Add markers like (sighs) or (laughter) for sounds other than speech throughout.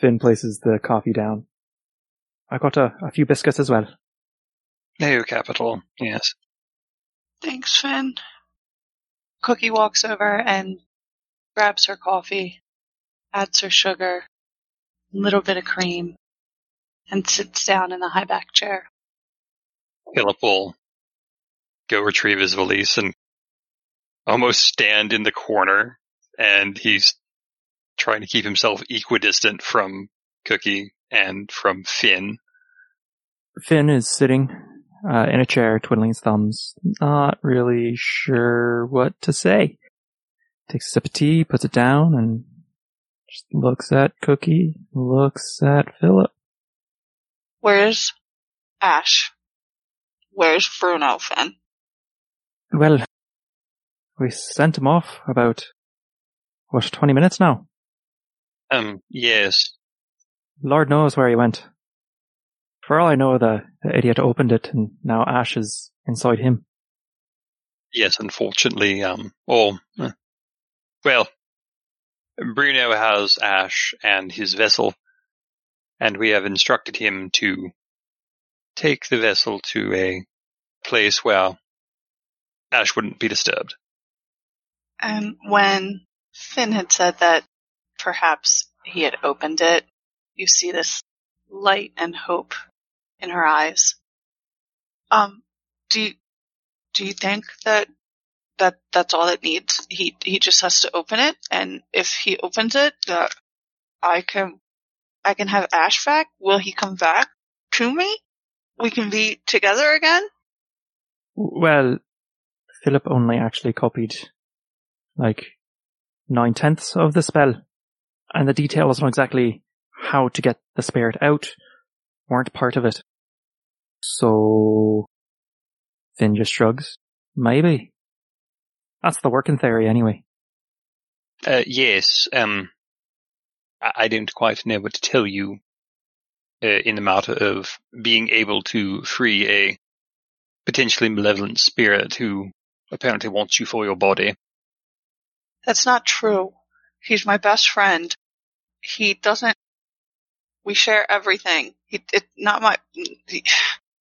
Fionn places the coffee down. I got a, a few biscuits as well. No capital, yes. Thanks, Fionn. Cookie walks over and grabs her coffee, adds her sugar, a little bit of cream, and sits down in the high back chair. Phillip will go retrieve his valise and almost stand in the corner, and he's trying to keep himself equidistant from Cookie and from Fionn. Fionn is sitting uh, in a chair, twiddling his thumbs, not really sure what to say. Takes a sip of tea, puts it down, and just looks at Cookie, looks at Phillip. Where's Ash? Where's Bruno, Fionn? Well, we sent him off about, what, 20 minutes now? Um, yes. Lord knows where he went. For all I know, the, the idiot opened it and now Ash is inside him. Yes, unfortunately, um, or, uh, well, Bruno has Ash and his vessel, and we have instructed him to take the vessel to a place where Ash wouldn't be disturbed. And when Fionn had said that perhaps he had opened it, you see this light and hope in her eyes. Um, do you, do you think that that that's all it needs? He he just has to open it, and if he opens it, I can I can have Ash back. Will he come back to me? We can be together again. Well, Phillip only actually copied like nine tenths of the spell, and the details on exactly how to get the spirit out weren't part of it. So, Fionn just shrugs. Maybe. That's the working theory anyway. Uh, yes, um, I, I don't quite know what to tell you uh, in the matter of being able to free a potentially malevolent spirit who apparently wants you for your body. That's not true. He's my best friend. He doesn't. We share everything. He, it, not my. He,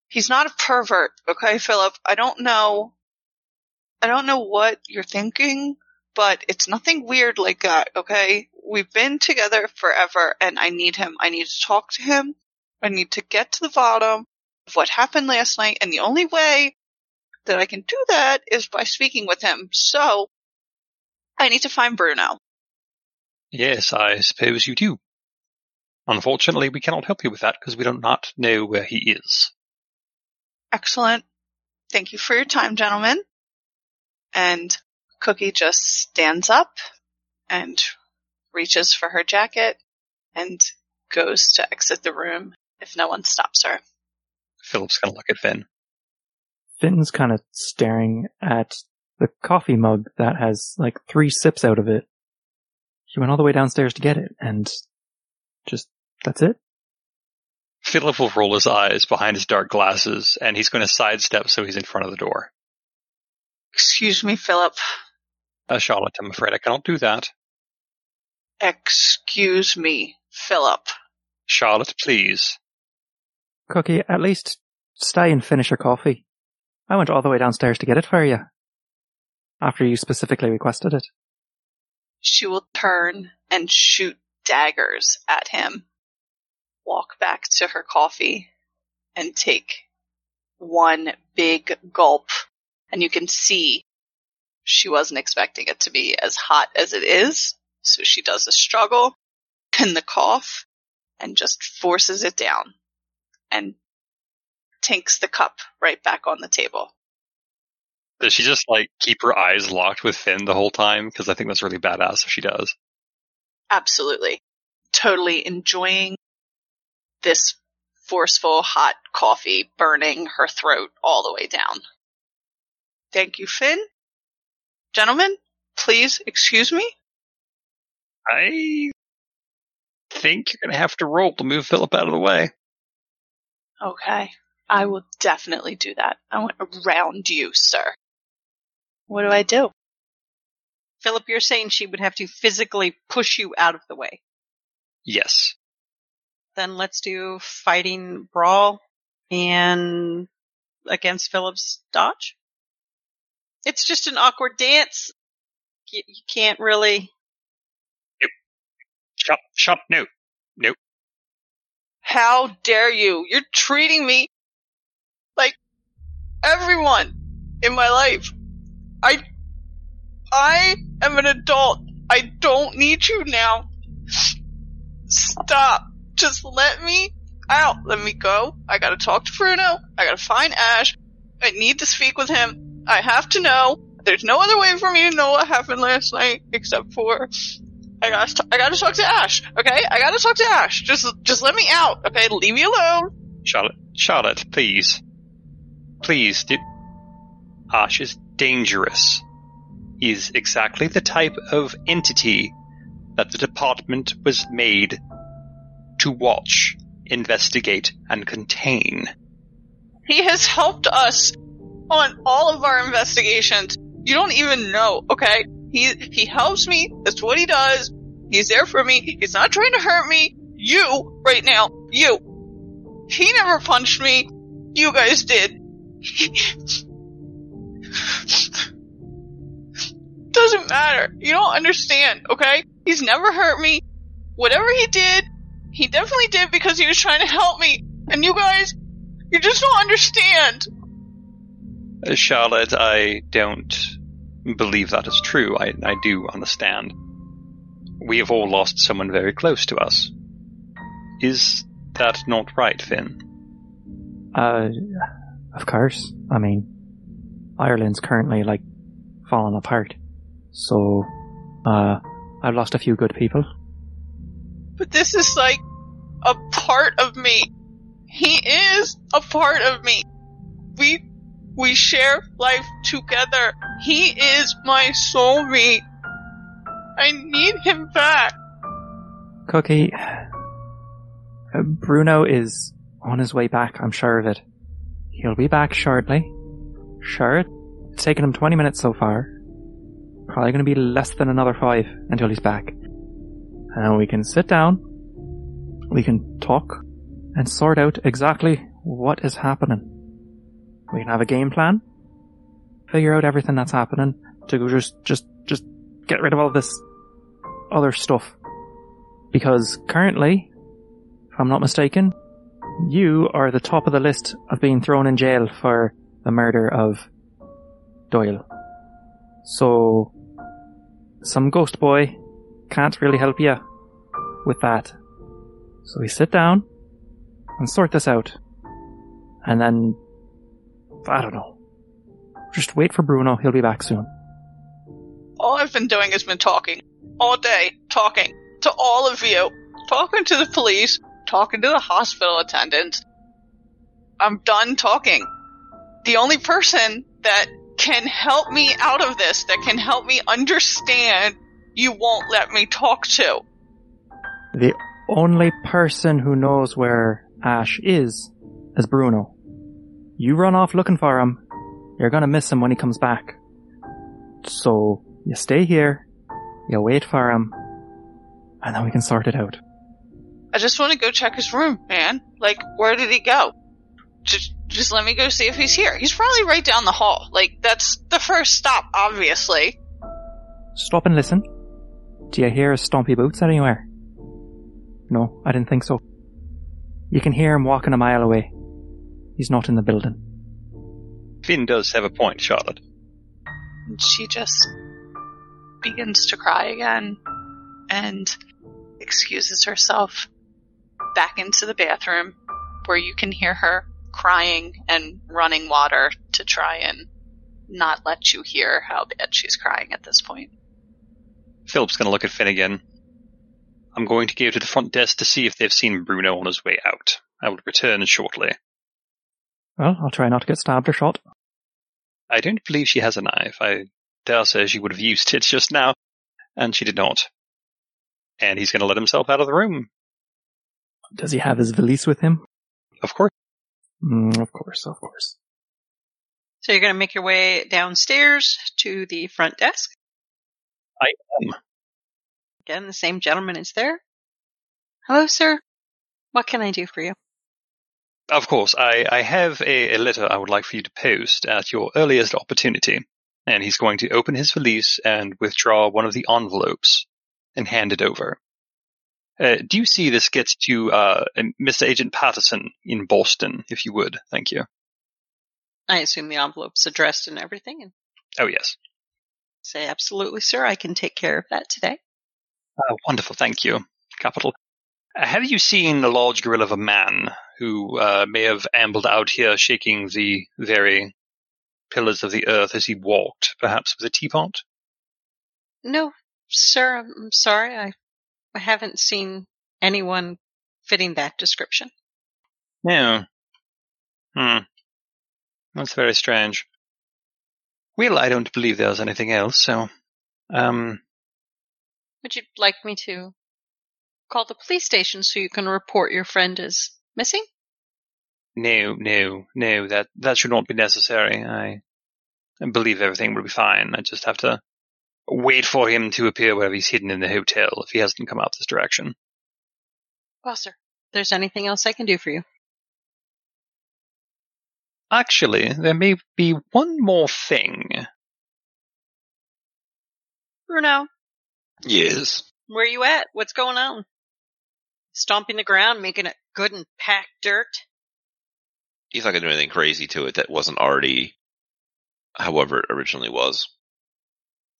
he's not a pervert, okay, Phillip. I don't know. I don't know what you're thinking, but it's nothing weird like that, okay? We've been together forever, and I need him. I need to talk to him. I need to get to the bottom of what happened last night, and the only way that I can do that is by speaking with him. So, I need to find Bruno. Yes, I suppose you do. Unfortunately, we cannot help you with that because we do not know where he is. Excellent. Thank you for your time, gentlemen. And Cookie just stands up and reaches for her jacket and goes to exit the room if no one stops her. Phillip's gonna look at Fionn. Fionn's kind of staring at the coffee mug that has like three sips out of it. He went all the way downstairs to get it, and just, that's it. Phillip will roll his eyes behind his dark glasses, and he's going to sidestep so he's in front of the door. Excuse me, Phillip. Uh, Charlotte, I'm afraid I cannot do that. Excuse me, Phillip. Charlotte, please. Cookie, at least stay and finish your coffee. I went all the way downstairs to get it for you. After you specifically requested it. She will turn and shoot daggers at him, walk back to her coffee, and take one big gulp. And you can see she wasn't expecting it to be as hot as it is. So she does a struggle and the cough and just forces it down and tinks the cup right back on the table. Does she just like keep her eyes locked with Fionn the whole time? Because I think that's really badass if she does. Absolutely. Totally enjoying this forceful hot coffee burning her throat all the way down. Thank you, Fionn. Gentlemen, please excuse me. I think you're going to have to roll to move Phillip out of the way. Okay. I will definitely do that. I went around you, sir. What do I do? Phillip, you're saying she would have to physically push you out of the way. Yes. then let's do fighting brawl and against Phillip's dodge. It's just an awkward dance. You, you can't really. Nope. Shut, shut, no. How dare you? You're treating me like everyone in my life. I, I am an adult. I don't need you now. Stop. Just let me out. Let me go. I gotta talk to Bruno. I gotta find Ash. I need to speak with him. I have to know. There's no other way for me to know what happened last night except for I gotta, t- I gotta talk to Ash. Okay, I gotta talk to Ash. Just, just let me out. Okay, leave me alone. Charlotte, Charlotte, please. Please, do- Ash is dangerous. is exactly the type of entity that the department was made to watch, investigate, and contain. He has helped us on all of our investigations. You don't even know. Okay, he he helps me. That's what he does. He's there for me. He's not trying to hurt me. You right now, you. He never punched me. You guys did. (laughs) Doesn't matter. You don't understand, okay? He's never hurt me. Whatever he did, he definitely did because he was trying to help me. And you guys, you just don't understand. Uh, Charlotte, I don't believe that is true. I, I do understand. We have all lost someone very close to us. Is that not right, Fionn? Uh, of course. I mean, Ireland's currently like falling apart. So, uh, I've lost a few good people. But this is like a part of me. He is a part of me. We we share life together. He is my soulmate. I need him back. Cookie, (sighs) Bruno is on his way back, I'm sure of it. He'll be back shortly. Sure, it's taken him 20 minutes so far. Probably going to be less than another five until he's back. And we can sit down, we can talk, and sort out exactly what is happening. We can have a game plan, figure out everything that's happening to just, just, just get rid of all this other stuff. Because currently, if I'm not mistaken, you are the top of the list of being thrown in jail for the murder of Doyle. So, some ghost boy can't really help you with that. So we sit down and sort this out. And then, I don't know. Just wait for Bruno, he'll be back soon. All I've been doing has been talking. All day. Talking. To all of you. Talking to the police. Talking to the hospital attendants. I'm done talking. The only person that can help me out of this, that can help me understand, you won't let me talk to. The only person who knows where Ash is is Bruno. You run off looking for him, you're gonna miss him when he comes back. So, you stay here, you wait for him, and then we can sort it out. I just want to go check his room, man. Like, where did he go? Just, just let me go see if he's here. He's probably right down the hall. Like, that's the first stop, obviously. Stop and listen. Do you hear his stompy boots anywhere? No, I didn't think so. You can hear him walking a mile away. He's not in the building. Fionn does have a point, Charlotte. She just begins to cry again and excuses herself back into the bathroom where you can hear her crying and running water to try and not let you hear how bad she's crying at this point. Phillip's going to look at Fionn again. I'm going to go to the front desk to see if they've seen Bruno on his way out. I will return shortly. Well, I'll try not to get stabbed or shot. I don't believe she has a knife. I dare say she would have used it just now, and she did not. And he's going to let himself out of the room. Does he have his valise with him? Of course. Mm, of course, of course. So you're going to make your way downstairs to the front desk. I am. Again, the same gentleman is there. Hello, sir. What can I do for you? Of course, I, I have a, a letter I would like for you to post at your earliest opportunity. And he's going to open his valise and withdraw one of the envelopes and hand it over. Uh, do you see this gets to uh, Mr. Agent Patterson in Boston, if you would? Thank you. I assume the envelope's addressed and everything, and Oh, yes. say, absolutely, sir, I can take care of that today. Uh, wonderful, thank you. Capital. Uh, have you seen the large gorilla of a man who uh, may have ambled out here shaking the very pillars of the earth as he walked, perhaps with a teapot? No, sir, I'm sorry. I, I haven't seen anyone fitting that description. No. Hmm. That's very strange. Well, I don't believe there's anything else, so. Um, Would you like me to call the police station so you can report your friend as missing? no, no, no, that, that should not be necessary. I, I believe everything will be fine. I just have to wait for him to appear wherever he's hidden in the hotel if he hasn't come out this direction. Well, sir, there's anything else I can do for you. Actually, there may be one more thing. Bruno, Yes. where you at? What's going on? Stomping the ground, making it good and packed dirt? He's not going to do anything crazy to it that wasn't already however it originally was.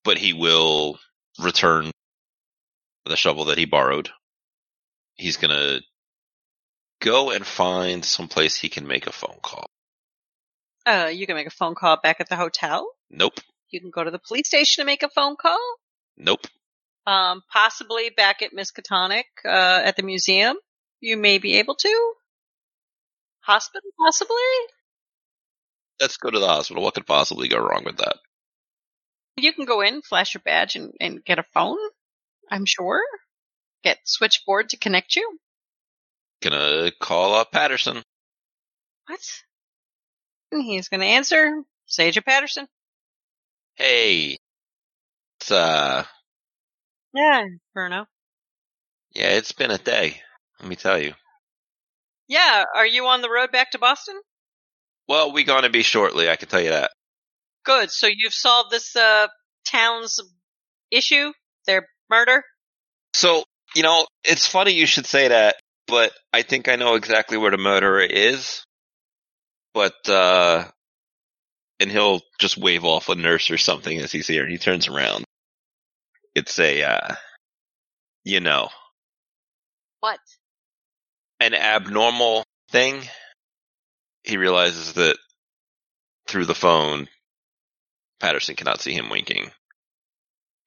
But he will return the shovel that he borrowed. He's going to go and find someplace he can make a phone call. Uh, you can make a phone call back at the hotel. Nope. You can go to the police station and make a phone call. Nope. Um, possibly back at Miskatonic, uh, at the museum. You may be able to. Hospital, possibly? Let's go to the hospital. What could possibly go wrong with that? You can go in, flash your badge, and, and get a phone. I'm sure. Get switchboard to connect you. Gonna call up Patterson. What? And he's gonna answer. Sage Patterson. Hey. It's, uh, Yeah, Bruno. yeah, it's been a day. Let me tell you. Yeah, are you on the road back to Boston? Well, we're gonna be shortly, I can tell you that. Good. So you've solved this uh town's issue, their murder. So, you know, it's funny you should say that, but I think I know exactly where the murderer is. But, uh, and he'll just wave off a nurse or something as he's here and he turns around. It's a, uh, you know, What? an abnormal thing. He realizes that through the phone, Patterson cannot see him winking.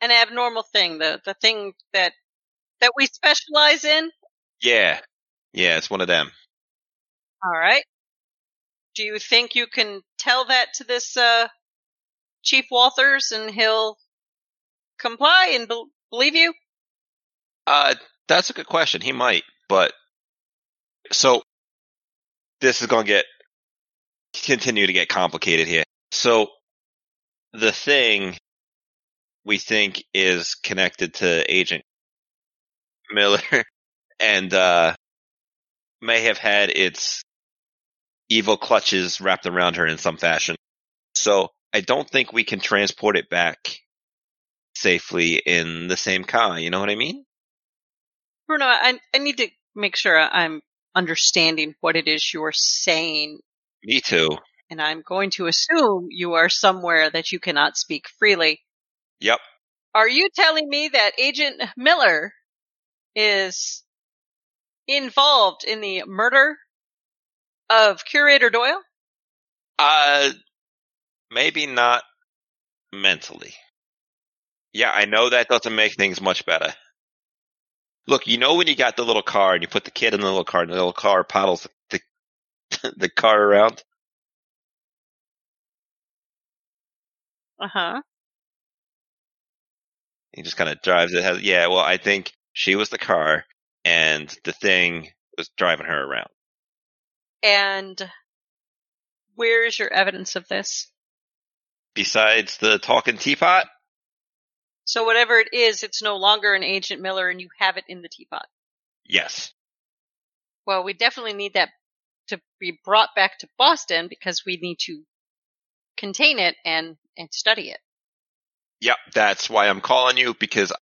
An abnormal thing, the the thing that that we specialize in. Yeah. Yeah, it's one of them. All right. Do you think you can tell that to this uh Chief Walters and he'll comply and be- believe you? Uh, that's a good question. He might, but so this is going to get continue to get complicated here. So the thing we think is connected to Agent Miller (laughs) and uh may have had its evil clutches wrapped around her in some fashion. So I don't think we can transport it back safely in the same car, you know what I mean? Bruno, I I need to make sure I'm understanding what it is you're saying, Me too. And I'm going to assume you are somewhere that you cannot speak freely. Yep. Are you telling me that Agent Miller is involved in the murder of Curator Doyle? Uh, maybe not mentally. Yeah, I know that doesn't make things much better. Look, you know when you got the little car and you put the kid in the little car and the little car paddles the (laughs) the car around? Uh huh. He just kind of drives it. Has, yeah, well, I think she was the car and the thing was driving her around. And where is your evidence of this? Besides the talking teapot? So whatever it is, it's no longer an Agent Miller and you have it in the teapot. Yes. Well, we definitely need that to be brought back to Boston because we need to contain it and, and study it. Yep, that's why I'm calling you because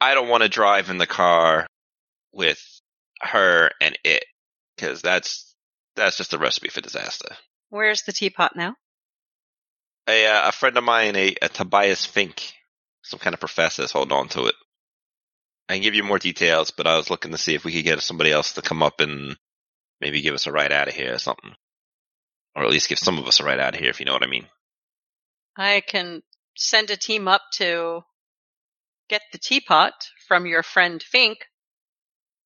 I don't want to drive in the car with her and it because that's that's just a recipe for disaster. Where's the teapot now? A uh, a friend of mine, a, a Tobias Fink, some kind of professor, is holding on to it. I can give you more details, but I was looking to see if we could get somebody else to come up and maybe give us a ride out of here or something, or at least give some of us a ride out of here, if you know what I mean. I can send a team up to get the teapot from your friend Fink,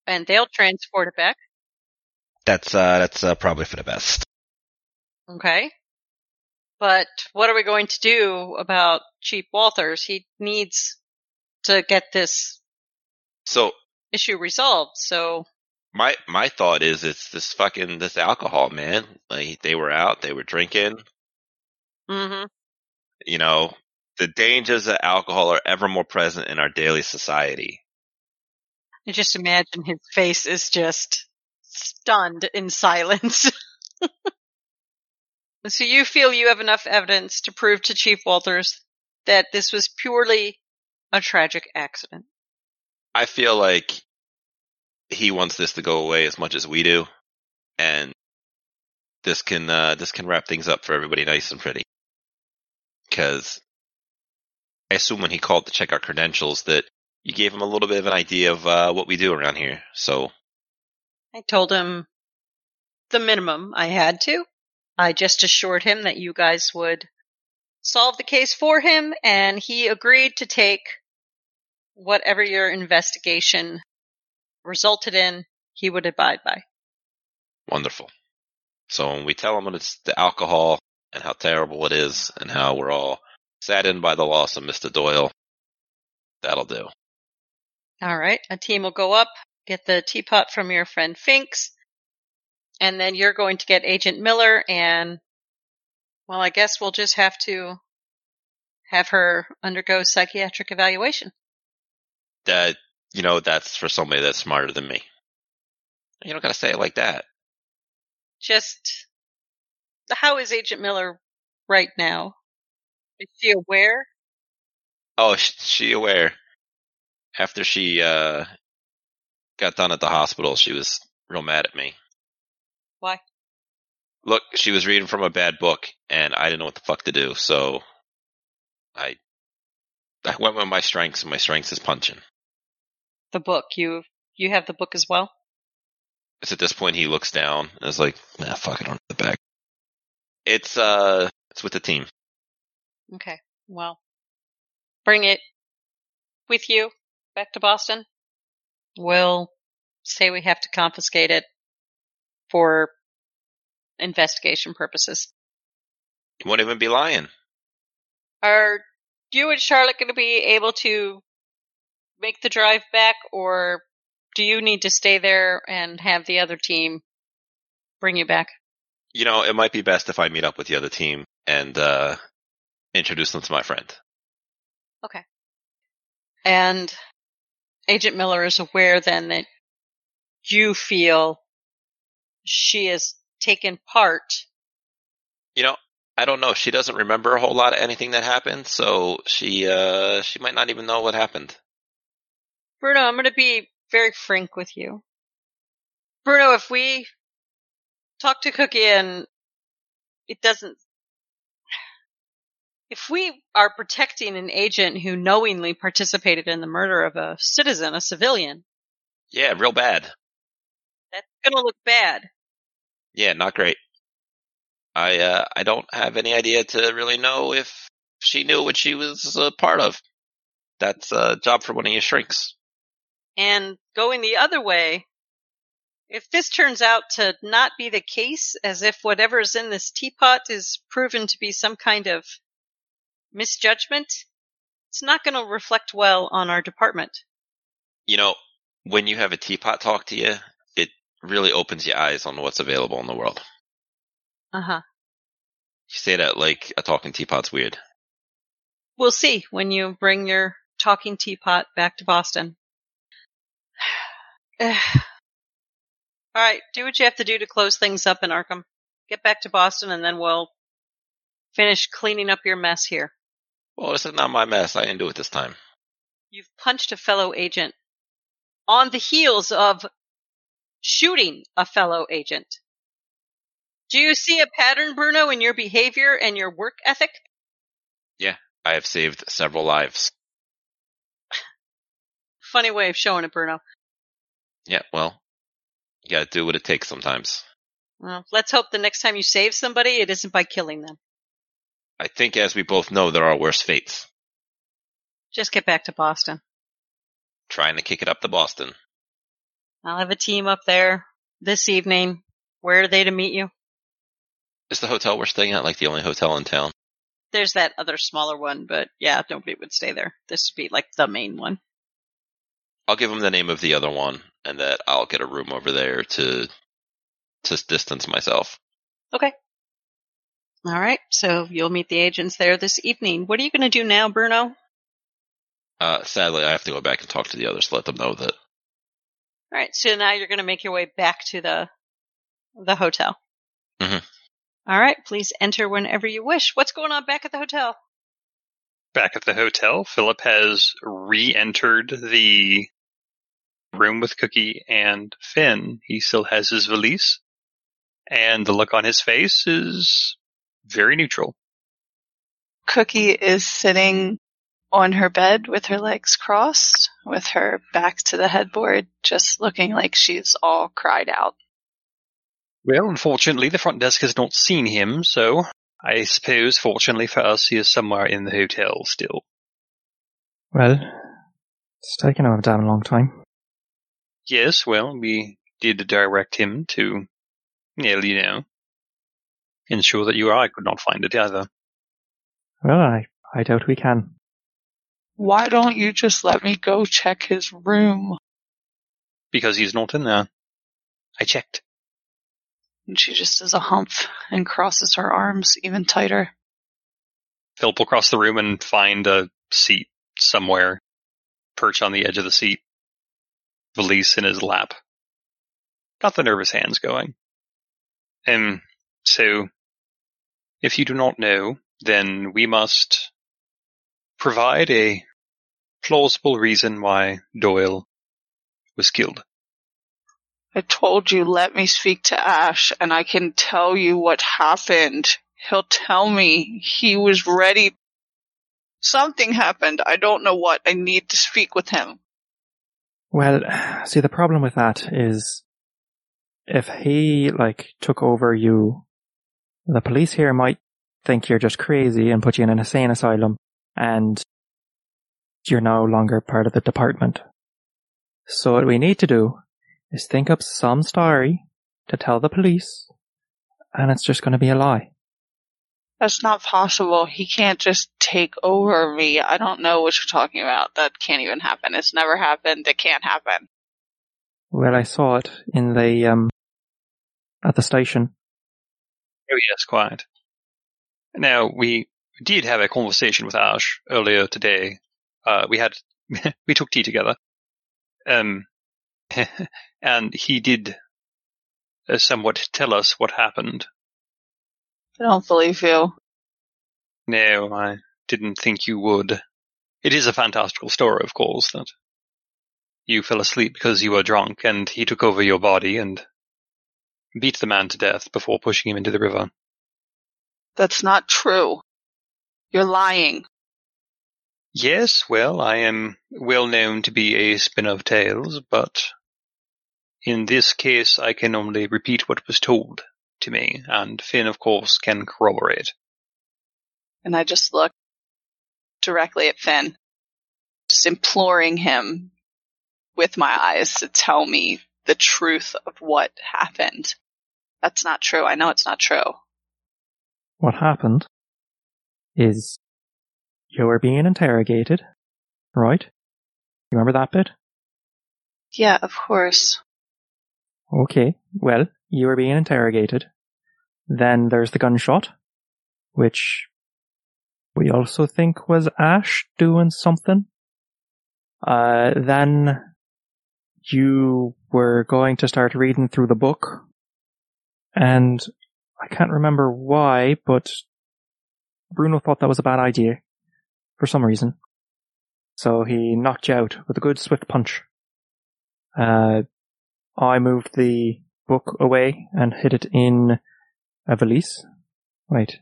and they'll transport it back. That's uh, that's uh, probably for the best. Okay. But what are we going to do about Chief Walters? He needs to get this So issue resolved. So, my my thought is, it's this fucking this alcohol, man. Like they were out, they were drinking. hmm You know, the dangers of alcohol are ever more present in our daily society. I just imagine his face is just stunned in silence. (laughs) so you feel you have enough evidence to prove to Chief Walters that this was purely a tragic accident. I feel like he wants this to go away as much as we do, and this can uh, this can wrap things up for everybody nice and pretty. Because I assume when he called to check our credentials that you gave him a little bit of an idea of uh, what we do around here. So I told him the minimum I had to. I just assured him that you guys would solve the case for him, and he agreed to take whatever your investigation resulted in, he would abide by. wonderful. So when we tell him that it's the alcohol and how terrible it is, and how we're all saddened by the loss of Mister Doyle, that'll do. All right. A team will go up, get the teapot from your friend Finks, and then you're going to get Agent Miller and, well, I guess we'll just have to have her undergo psychiatric evaluation. That you know, that's for somebody that's smarter than me. You don't gotta say it like that. Just, how is Agent Miller right now? Is she aware? Oh, sh- she aware. After she uh got done at the hospital, she was real mad at me. Why? Look, she was reading from a bad book, and I didn't know what the fuck to do. So, I I went with my strengths, and my strengths is punching. The book. You, you have the book as well? It's at this point he looks down and is like, "Nah, fuck it, on the back." It's uh, it's with the team. Okay. Well, bring it with you back to Boston. We'll say we have to confiscate it for investigation purposes. You won't even be lying. Are you and Charlotte going to be able to make the drive back, or do you need to stay there and have the other team bring you back? You know, it might be best if I meet up with the other team and uh introduce them to my friend. Okay. And Agent Miller is aware then that you feel she has taken part. You know, I don't know. She doesn't remember a whole lot of anything that happened, so she uh she might not even know what happened. Bruno, I'm going to be very frank with you. Bruno, if we talk to Cookie and it doesn't, if we are protecting an agent who knowingly participated in the murder of a citizen, a civilian, Yeah, real bad. that's to look bad. Yeah, not great. I uh I don't have any idea to really know if she knew what she was a part of. That's a job for one of your shrinks. And going the other way, if this turns out to not be the case, as if whatever is in this teapot is proven to be some kind of misjudgment, it's not going to reflect well on our department. You know, when you have a teapot talk to you, it really opens your eyes on what's available in the world. Uh huh. You say that like a talking teapot's weird. We'll see when you bring your talking teapot back to Boston. (sighs) (sighs) All right, do what you have to do to close things up in Arkham. Get back to Boston, and then we'll finish cleaning up your mess here. Well, this is not my mess. I didn't do it this time. You've punched a fellow agent on the heels of shooting a fellow agent. Do you see a pattern, Bruno, in your behavior and your work ethic? Yeah, I have saved several lives. (sighs) Funny way of showing it, Bruno. Yeah, well, you gotta do what it takes sometimes. Well, let's hope the next time you save somebody, it isn't by killing them. I think, as we both know, there are worse fates. Just get back to Boston. Trying to kick it up to Boston. I'll have a team up there this evening. Where are they to meet you? Is the hotel we're staying at like the only hotel in town? There's that other smaller one, but yeah, nobody would stay there. This would be like the main one. I'll give him the name of the other one, and that I'll get a room over there to to distance myself. Okay. All right. So you'll meet the agents there this evening. What are you going to do now, Bruno? Uh, sadly, I have to go back and talk to the others to let them know that All right. So now you're going to make your way back to the the hotel. Mm-hmm. All right. Please enter whenever you wish. What's going on back at the hotel? Back at the hotel, Phillip has re-entered the room with Cookie and Fionn. He still has his valise, and the look on his face is very neutral. Cookie is sitting on her bed with her legs crossed, with her back to the headboard, just looking like she's all cried out. Well, unfortunately, the front desk has not seen him, so I suppose, fortunately for us, he is somewhere in the hotel still. Well, it's taken him a damn long time. Yes, well, we did direct him to, well, you know, ensure that you or I could not find it either. Well, I, I doubt we can. Why don't you just let me go check his room? Because he's not in there. I checked. And she just does a hump and crosses her arms even tighter. Phillip will cross the room and find a seat somewhere, perch on the edge of the seat, valise in his lap. Got the nervous hands going. And so, if you do not know, then we must provide a plausible reason why Doyle was killed. I told you let me speak to Ash and I can tell you what happened. He'll tell me he was ready. Something happened. I don't know what. I need to speak with him. Well, see, the problem with that is if he, like, took over you, the police here might think you're just crazy and put you in an insane asylum and you're no longer part of the department. So what we need to do is think up some story to tell the police and it's just going to be a lie. That's not possible. He can't just take over me. I don't know what you're talking about. That can't even happen. It's never happened. It can't happen. Well, I saw it in the, um, at the station. Oh yes, quite. Now we did have a conversation with Ash earlier today. Uh, we had (laughs) we took tea together, um, (laughs) and he did uh, somewhat tell us what happened. I don't believe you. No, I didn't think you would. It is a fantastical story, of course, that you fell asleep because you were drunk, and he took over your body and beat the man to death before pushing him into the river. That's not true. You're lying. Yes, well, I am well known to be a spin of tales, but in this case I can only repeat what was told to me, and Fionn, of course, can corroborate. And I just look directly at Fionn, just imploring him with my eyes to tell me the truth of what happened. That's not true. I know it's not true. What happened is you were being interrogated, right? You remember that bit? Yeah, of course. Okay, well, you were being interrogated. Then there's the gunshot, which we also think was Ash doing something. Uh, then you were going to start reading through the book. And I can't remember why, but Bruno thought that was a bad idea for some reason. So he knocked you out with a good swift punch. Uh, I moved the book away and hid it in a valise. Wait.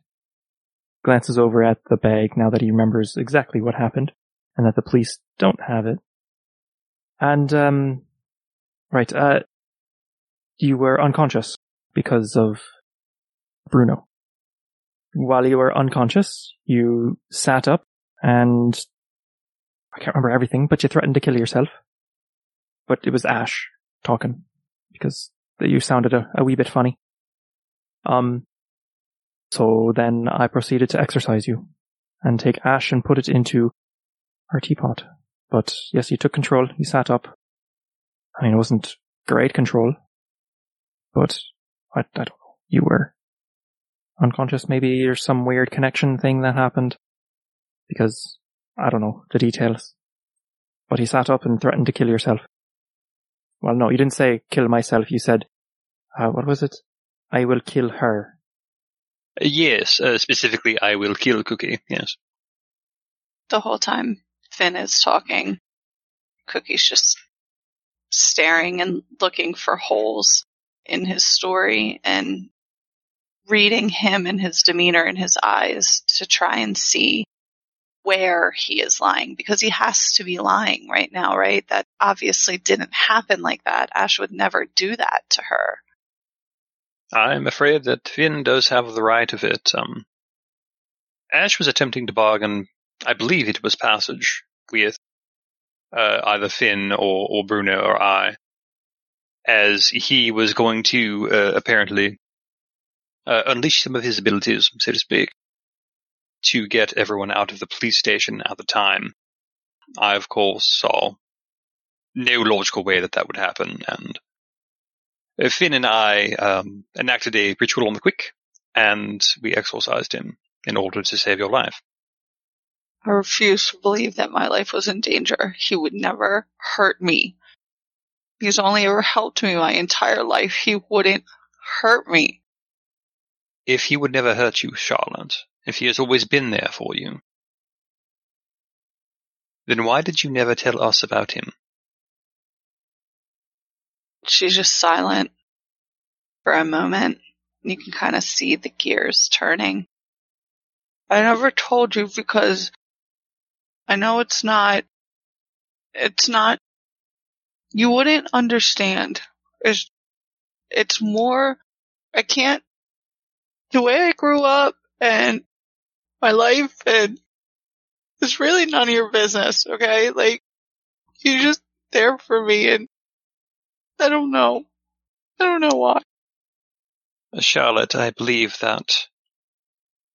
Glances over at the bag now that he remembers exactly what happened and that the police don't have it. And, um, right, uh, you were unconscious because of Bruno. While you were unconscious, you sat up and I can't remember everything, but you threatened to kill yourself. But it was Ash talking because you sounded a, a wee bit funny. Um, so then I proceeded to exorcise you and take Ash and put it into our teapot. But yes, you took control. You sat up. I mean, it wasn't great control, but I, I don't know. You were unconscious. Maybe there's some weird connection thing that happened because I don't know the details. But he sat up and threatened to kill yourself. Well, no, you didn't say kill myself. You said, uh, what was it? I will kill her. Yes, uh, specifically, I will kill Cookie. Yes. The whole time Fionn is talking, Cookie's just staring and looking for holes in his story and reading him and his demeanor in his eyes to try and see where he is lying because he has to be lying right now, right? That obviously didn't happen like that. Ash would never do that to her. I'm afraid that Fionn does have the right of it. Um, Ash was attempting to bargain, I believe it was passage, with uh, either Fionn or, or Bruno or I, as he was going to uh, apparently uh, unleash some of his abilities, so to speak, to get everyone out of the police station at the time. I, of course, saw no logical way that that would happen, and Fionn and I um, enacted a ritual on the quick, and we exorcised him in order to save your life. I refuse to believe that my life was in danger. He would never hurt me. He's only ever helped me my entire life. He wouldn't hurt me. If he would never hurt you, Charlotte, if he has always been there for you, then why did you never tell us about him? She's just silent for a moment. You can kind of see the gears turning. I never told you because I know it's not, it's not, you wouldn't understand. It's, it's more, I can't, the way I grew up and my life and it's really none of your business, okay? Like, you're just there for me and I don't know. I don't know why. Charlotte, I believe that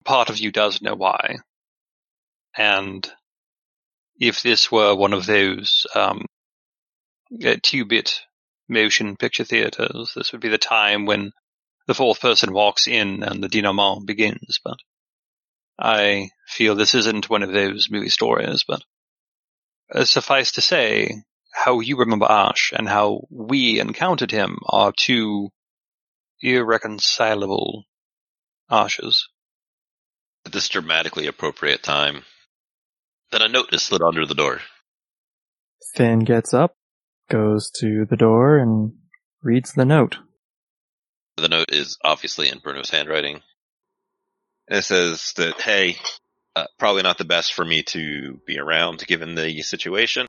part of you does know why. And if this were one of those um, uh, two-bit motion picture theaters, this would be the time when the fourth person walks in and the denouement begins. But I feel this isn't one of those movie stories. But uh, suffice to say, how you remember Ash and how we encountered him are two irreconcilable Ashes. At this dramatically appropriate time, then a note is slid under the door. Fionn gets up, goes to the door, and reads the note. The note is obviously in Bruno's handwriting. And it says that, hey, uh, probably not the best for me to be around given the situation.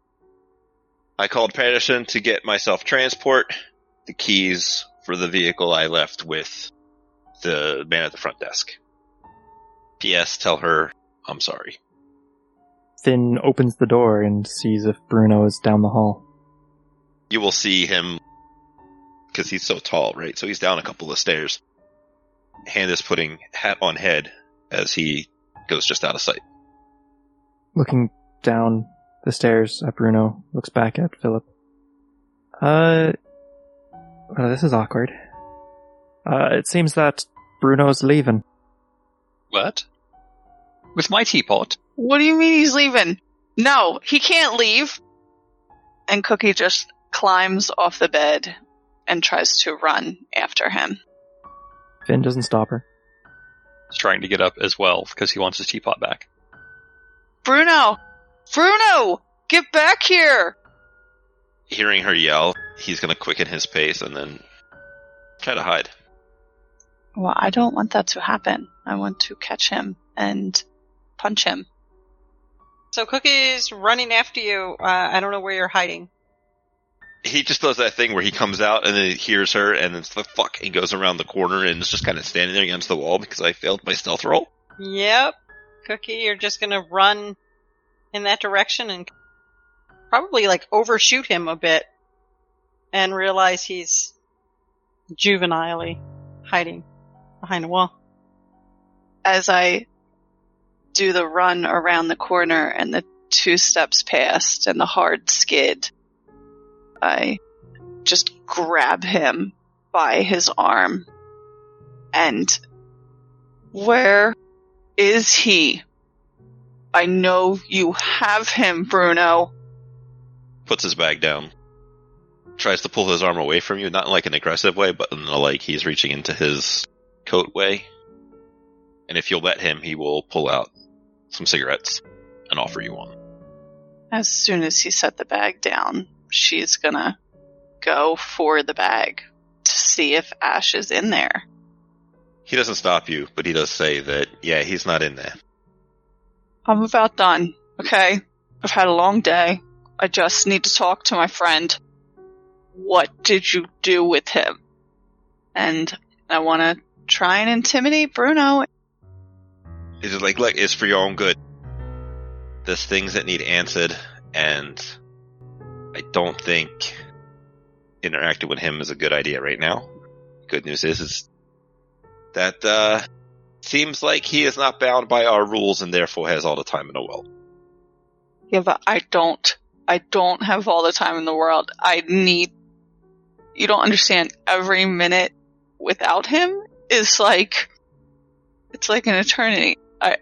I called Patterson to get myself transport, the keys for the vehicle I left with the man at the front desk. P.S. Tell her I'm sorry. Fionn opens the door and sees if Bruno is down the hall. You will see him because he's so tall, right? So he's down a couple of stairs. Hand is putting hat on head as he goes just out of sight. Looking down the stairs at Bruno, looks back at Phillip. Uh, well, this is awkward. Uh, it seems that Bruno's leaving. What? With my teapot? What do you mean he's leaving? No, he can't leave. And Cookie just climbs off the bed and tries to run after him. Fionn doesn't stop her. He's trying to get up as well because he wants his teapot back. Bruno! Bruno! Get back here! Hearing her yell, he's going to quicken his pace and then try to hide. Well, I don't want that to happen. I want to catch him and punch him. So Cookie's running after you. Uh, I don't know where you're hiding. He just does that thing where he comes out and then he hears her and it's the fuck. He goes around the corner and is just kind of standing there against the wall because I failed my stealth roll. Yep. Cookie, you're just gonna run in that direction and probably like overshoot him a bit and realize he's juvenilely hiding behind a wall. As I do the run around the corner and the two steps past and the hard skid, I just grab him by his arm and where is he? I know you have him, Bruno. Puts his bag down. Tries to pull his arm away from you, not in like an aggressive way, but in the like he's reaching into his coat way. And if you'll let him, he will pull out some cigarettes and offer you one. As soon as he set the bag down, she's gonna go for the bag to see if Ash is in there. He doesn't stop you, but he does say that, yeah, he's not in there. I'm about done, okay? I've had a long day. I just need to talk to my friend. What did you do with him? And I want to try and intimidate Bruno. He's just like, look, it's for your own good. There's things that need answered, and I don't think interacting with him is a good idea right now. Good news is, is that uh, seems like he is not bound by our rules and therefore has all the time in the world. Yeah, but I don't. I don't have all the time in the world. I need. You don't understand. Every minute without him is like. It's like an eternity. I.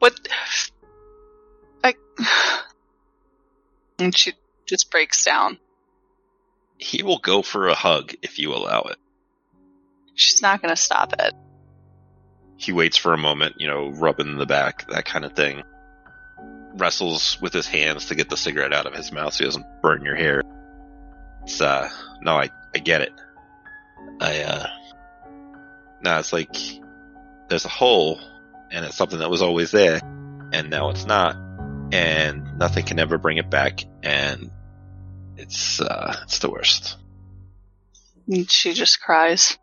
But. I. (sighs) And she just breaks down. He will go for a hug if you allow it. She's not gonna stop it. He waits for a moment, you know, rubbing the back, that kind of thing. Wrestles with his hands to get the cigarette out of his mouth so he doesn't burn your hair. It's, uh, no, I, I get it. I, uh, no, it's like there's a hole and it's something that was always there and now it's not and nothing can ever bring it back and it's, uh, it's the worst. She just cries.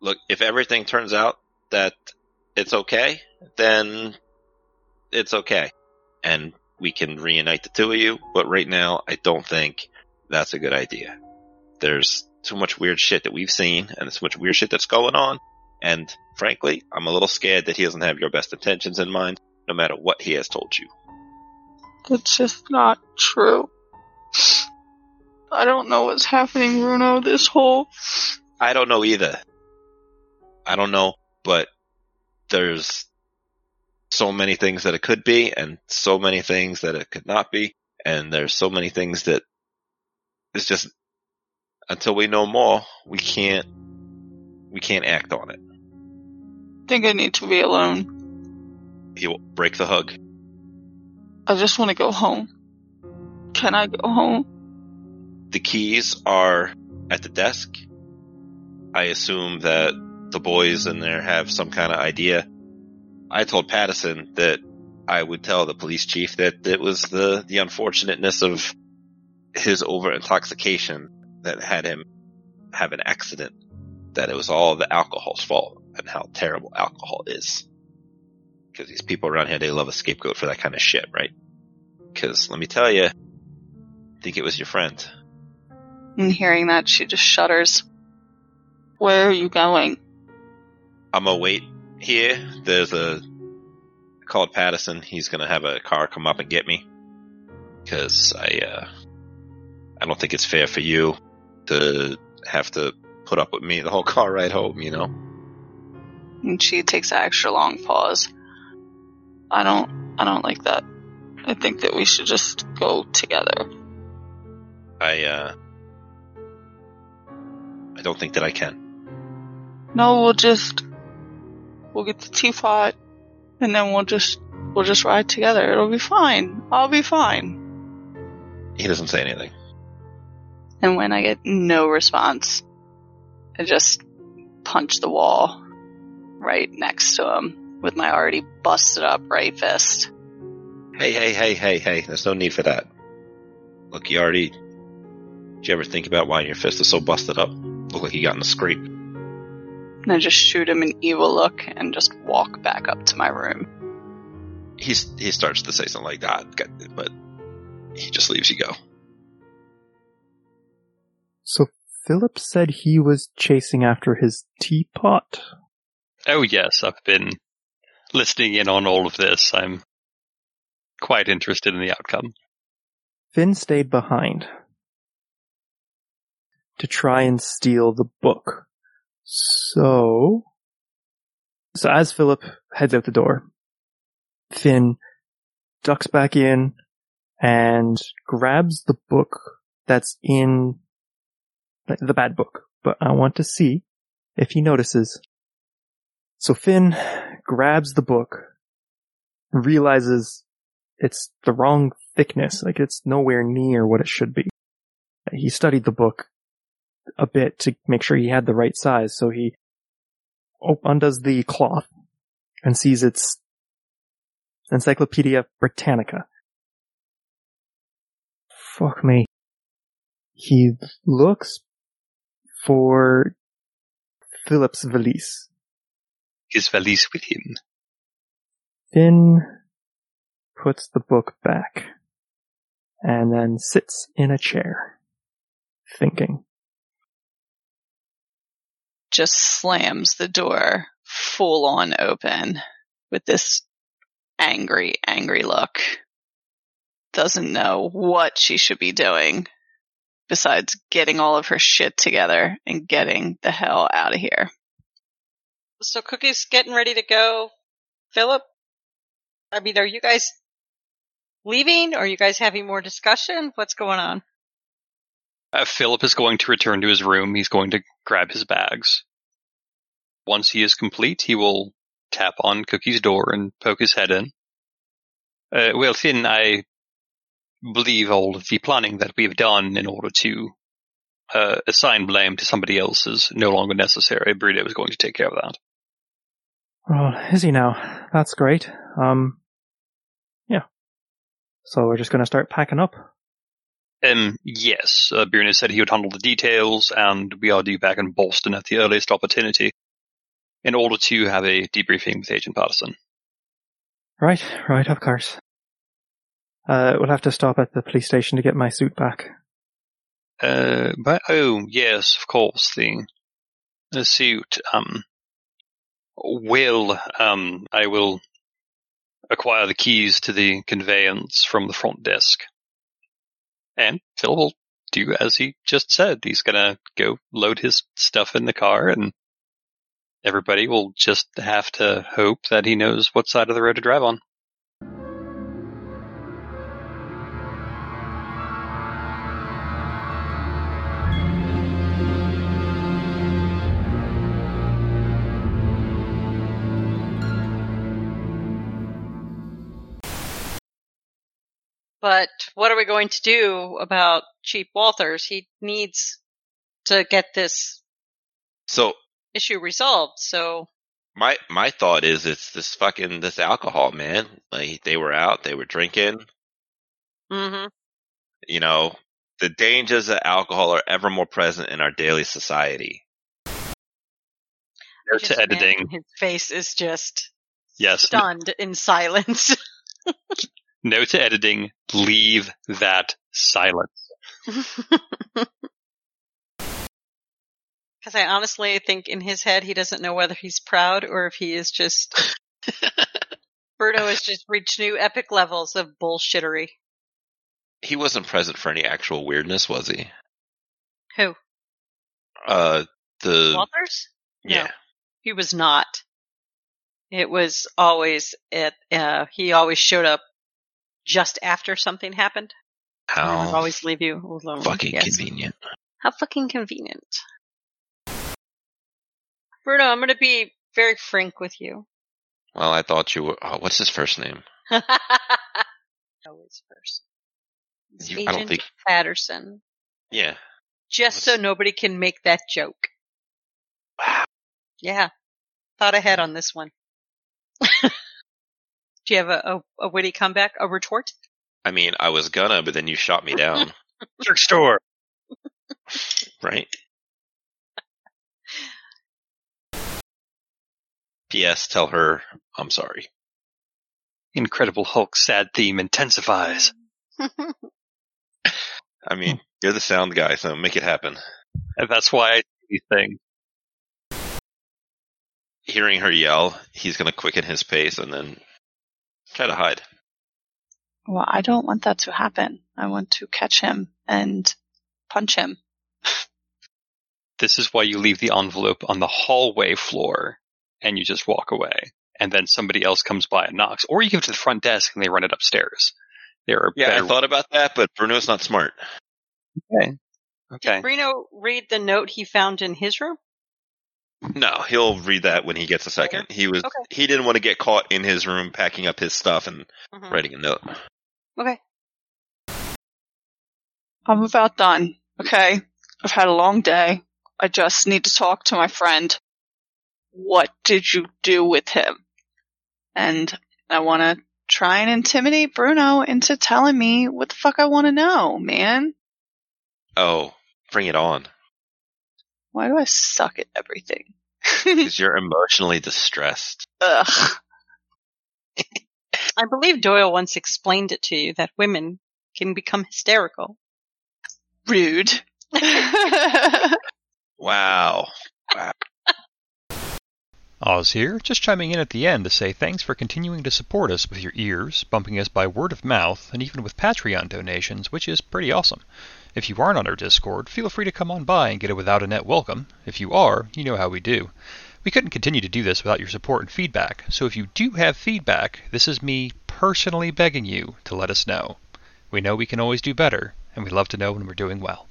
look, if everything turns out that it's okay, then it's okay. And we can reunite the two of you, but right now, I don't think that's a good idea. There's too much weird shit that we've seen, and there's too much weird shit that's going on, and frankly, I'm a little scared that he doesn't have your best intentions in mind, no matter what he has told you. It's just not true. I don't know what's happening, Bruno. This whole I don't know either. I don't know, but there's so many things that it could be and so many things that it could not be. And there's so many things that it's just until we know more, we can't, we can't act on it. i think I need to be alone. He will break the hug. I just want to go home. Can I go home? The keys are at the desk. I assume that the boys in there have some kind of idea. I told Patterson that I would tell the police chief that it was the, the unfortunateness of his over intoxication that had him have an accident, that it was all the alcohol's fault and how terrible alcohol is. Because these people around here, they love a scapegoat for that kind of shit, right? Because let me tell you, I think it was your friend. And hearing that, she just shudders. Where are you going? I'm gonna wait here. There's a called Patterson. He's gonna have a car come up and get me because I uh, I don't think it's fair for you to have to put up with me the whole car ride home. You know. And she takes an extra long pause. I don't, I don't like that. I think that we should just go together. I uh I don't think that I can. No, we'll just we'll get the teapot, and then we'll just we'll just ride together. It'll be fine. I'll be fine. He doesn't say anything. And when I get no response, I just punch the wall right next to him with my already busted up right fist. Hey, hey, hey, hey, hey, there's no need for that. Look, you already did you ever think about why your fist is so busted up? Look like you got in a scrape. And I just shoot him an evil look and just walk back up to my room. He's he starts to say something like that, but he just leaves you go. So Phillip said he was chasing after his teapot. Oh yes, I've been listening in on all of this. I'm quite interested in the outcome. Fionn stayed behind to try and steal the book. So, so as Phillip heads out the door, Fionn ducks back in and grabs the book that's in the bad book, but I want to see if he notices. So Fionn grabs the book, realizes it's the wrong thickness, like it's nowhere near what it should be. He studied the book a bit to make sure he had the right size, so he undoes the cloth and sees it's Encyclopedia Britannica. Fuck me. He looks for Phillip's valise. His valise with him. Fionn puts the book back and then sits in a chair, thinking. Just slams the door full on open with this angry, angry look. Doesn't know what she should be doing besides getting all of her shit together and getting the hell out of here. So Cookie's getting ready to go. Phillip, I mean, are you guys leaving? Are you guys having more discussion? What's going on? Uh, Phillip is going to return to his room. He's going to grab his bags. Once he is complete, he will tap on Cookie's door and poke his head in. Uh, well, Fionn, I believe all of the planning that we've done in order to uh, assign blame to somebody else is no longer necessary. Burrito is going to take care of that. Well, is he now? That's great. Um, yeah. So we're just going to start packing up. Um, yes, uh, Bruno said he would handle the details, and we are due back in Boston at the earliest opportunity in order to have a debriefing with Agent Patterson. Right, right, of course. Uh, we'll have to stop at the police station to get my suit back. Uh, but, oh, yes, of course, the, the suit, um, will, um, I will acquire the keys to the conveyance from the front desk. And Phil will do as he just said. He's gonna go load his stuff in the car and everybody will just have to hope that he knows what side of the road to drive on. But what are we going to do about Cheap Walters? He needs to get this So issue resolved. So my my thought is it's this fucking this alcohol, man. Like they were out, they were drinking. hmm You know, the dangers of alcohol are ever more present in our daily society. Note to editing. His face is just Yes. stunned in silence. (laughs) Note to editing. Leave that silence. (laughs) Because I honestly think in his head he doesn't know whether he's proud or if he is just. (laughs) Bruno has just reached new epic levels of bullshittery. He wasn't present for any actual weirdness, was he? Who? Uh, the Walters? No. yeah. He was not. It was always at, uh, he always showed up just after something happened. How always leave you alone. fucking Yes. convenient. How fucking convenient. Bruno, I'm gonna be very frank with you. Well, I thought you were. Oh, what's his first name? (laughs) Always first. It's You- I don't think- Patterson. Yeah. Just so nobody can make that joke. Wow. Yeah. Thought ahead on this one. (laughs) Do you have a, a, a witty comeback? A retort? I mean, I was gonna, but then you shot me down, (laughs) Trick store. right? P.S. Tell her I'm sorry. Incredible Hulk sad theme intensifies. (laughs) I mean, you're the sound guy, so make it happen. And that's why I do these things. Hearing her yell, he's gonna quicken his pace and then try to hide. Well, I don't want that to happen. I want to catch him and punch him. This is why you leave the envelope on the hallway floor and you just walk away. And then somebody else comes by and knocks. Or you give it to the front desk and they run it upstairs. There are Yeah, better I thought about that, but Bruno's not smart. Okay. Did Bruno read the note he found in his room? No, he'll read that when he gets a second. He was Okay. he didn't want to get caught in his room packing up his stuff and Mhm. writing a note. Okay. I'm about done. Okay. I've had a long day. I just need to talk to my friend. What did you do with him? And I want to try and intimidate Bruno into telling me what the fuck I want to know, man. Oh, bring it on. Why do I suck at everything? Because you're (laughs) emotionally distressed. Ugh. (laughs) I believe Doyle once explained it to you that women can become hysterical. Rude. (laughs) Wow. Oz here, just chiming in at the end to say thanks for continuing to support us with your ears, bumping us by word of mouth, and even with Patreon donations, which is pretty awesome. If you aren't on our Discord, feel free to come on by and get a without a net welcome. If you are, you know how we do. We couldn't continue to do this without your support and feedback, so if you do have feedback, this is me personally begging you to let us know. We know we can always do better, and we love to know when we're doing well.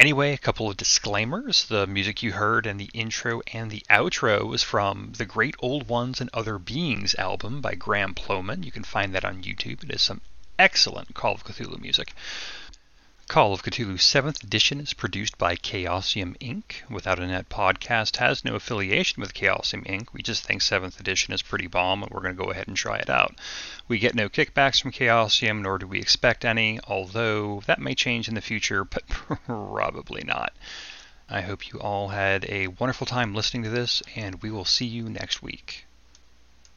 Anyway, a couple of disclaimers. The music you heard in the intro and the outro was from the Great Old Ones and Other Beings album by Graham Plowman. You can find that on YouTube. It is some excellent Call of Cthulhu music. Call of Cthulhu 7th edition is produced by Chaosium Inc. Without a Net podcast has no affiliation with Chaosium Inc. We just think 7th edition is pretty bomb and we're going to go ahead and try it out. We get no kickbacks from Chaosium, nor do we expect any, although that may change in the future, but (laughs) probably not. I hope you all had a wonderful time listening to this, and we will see you next week.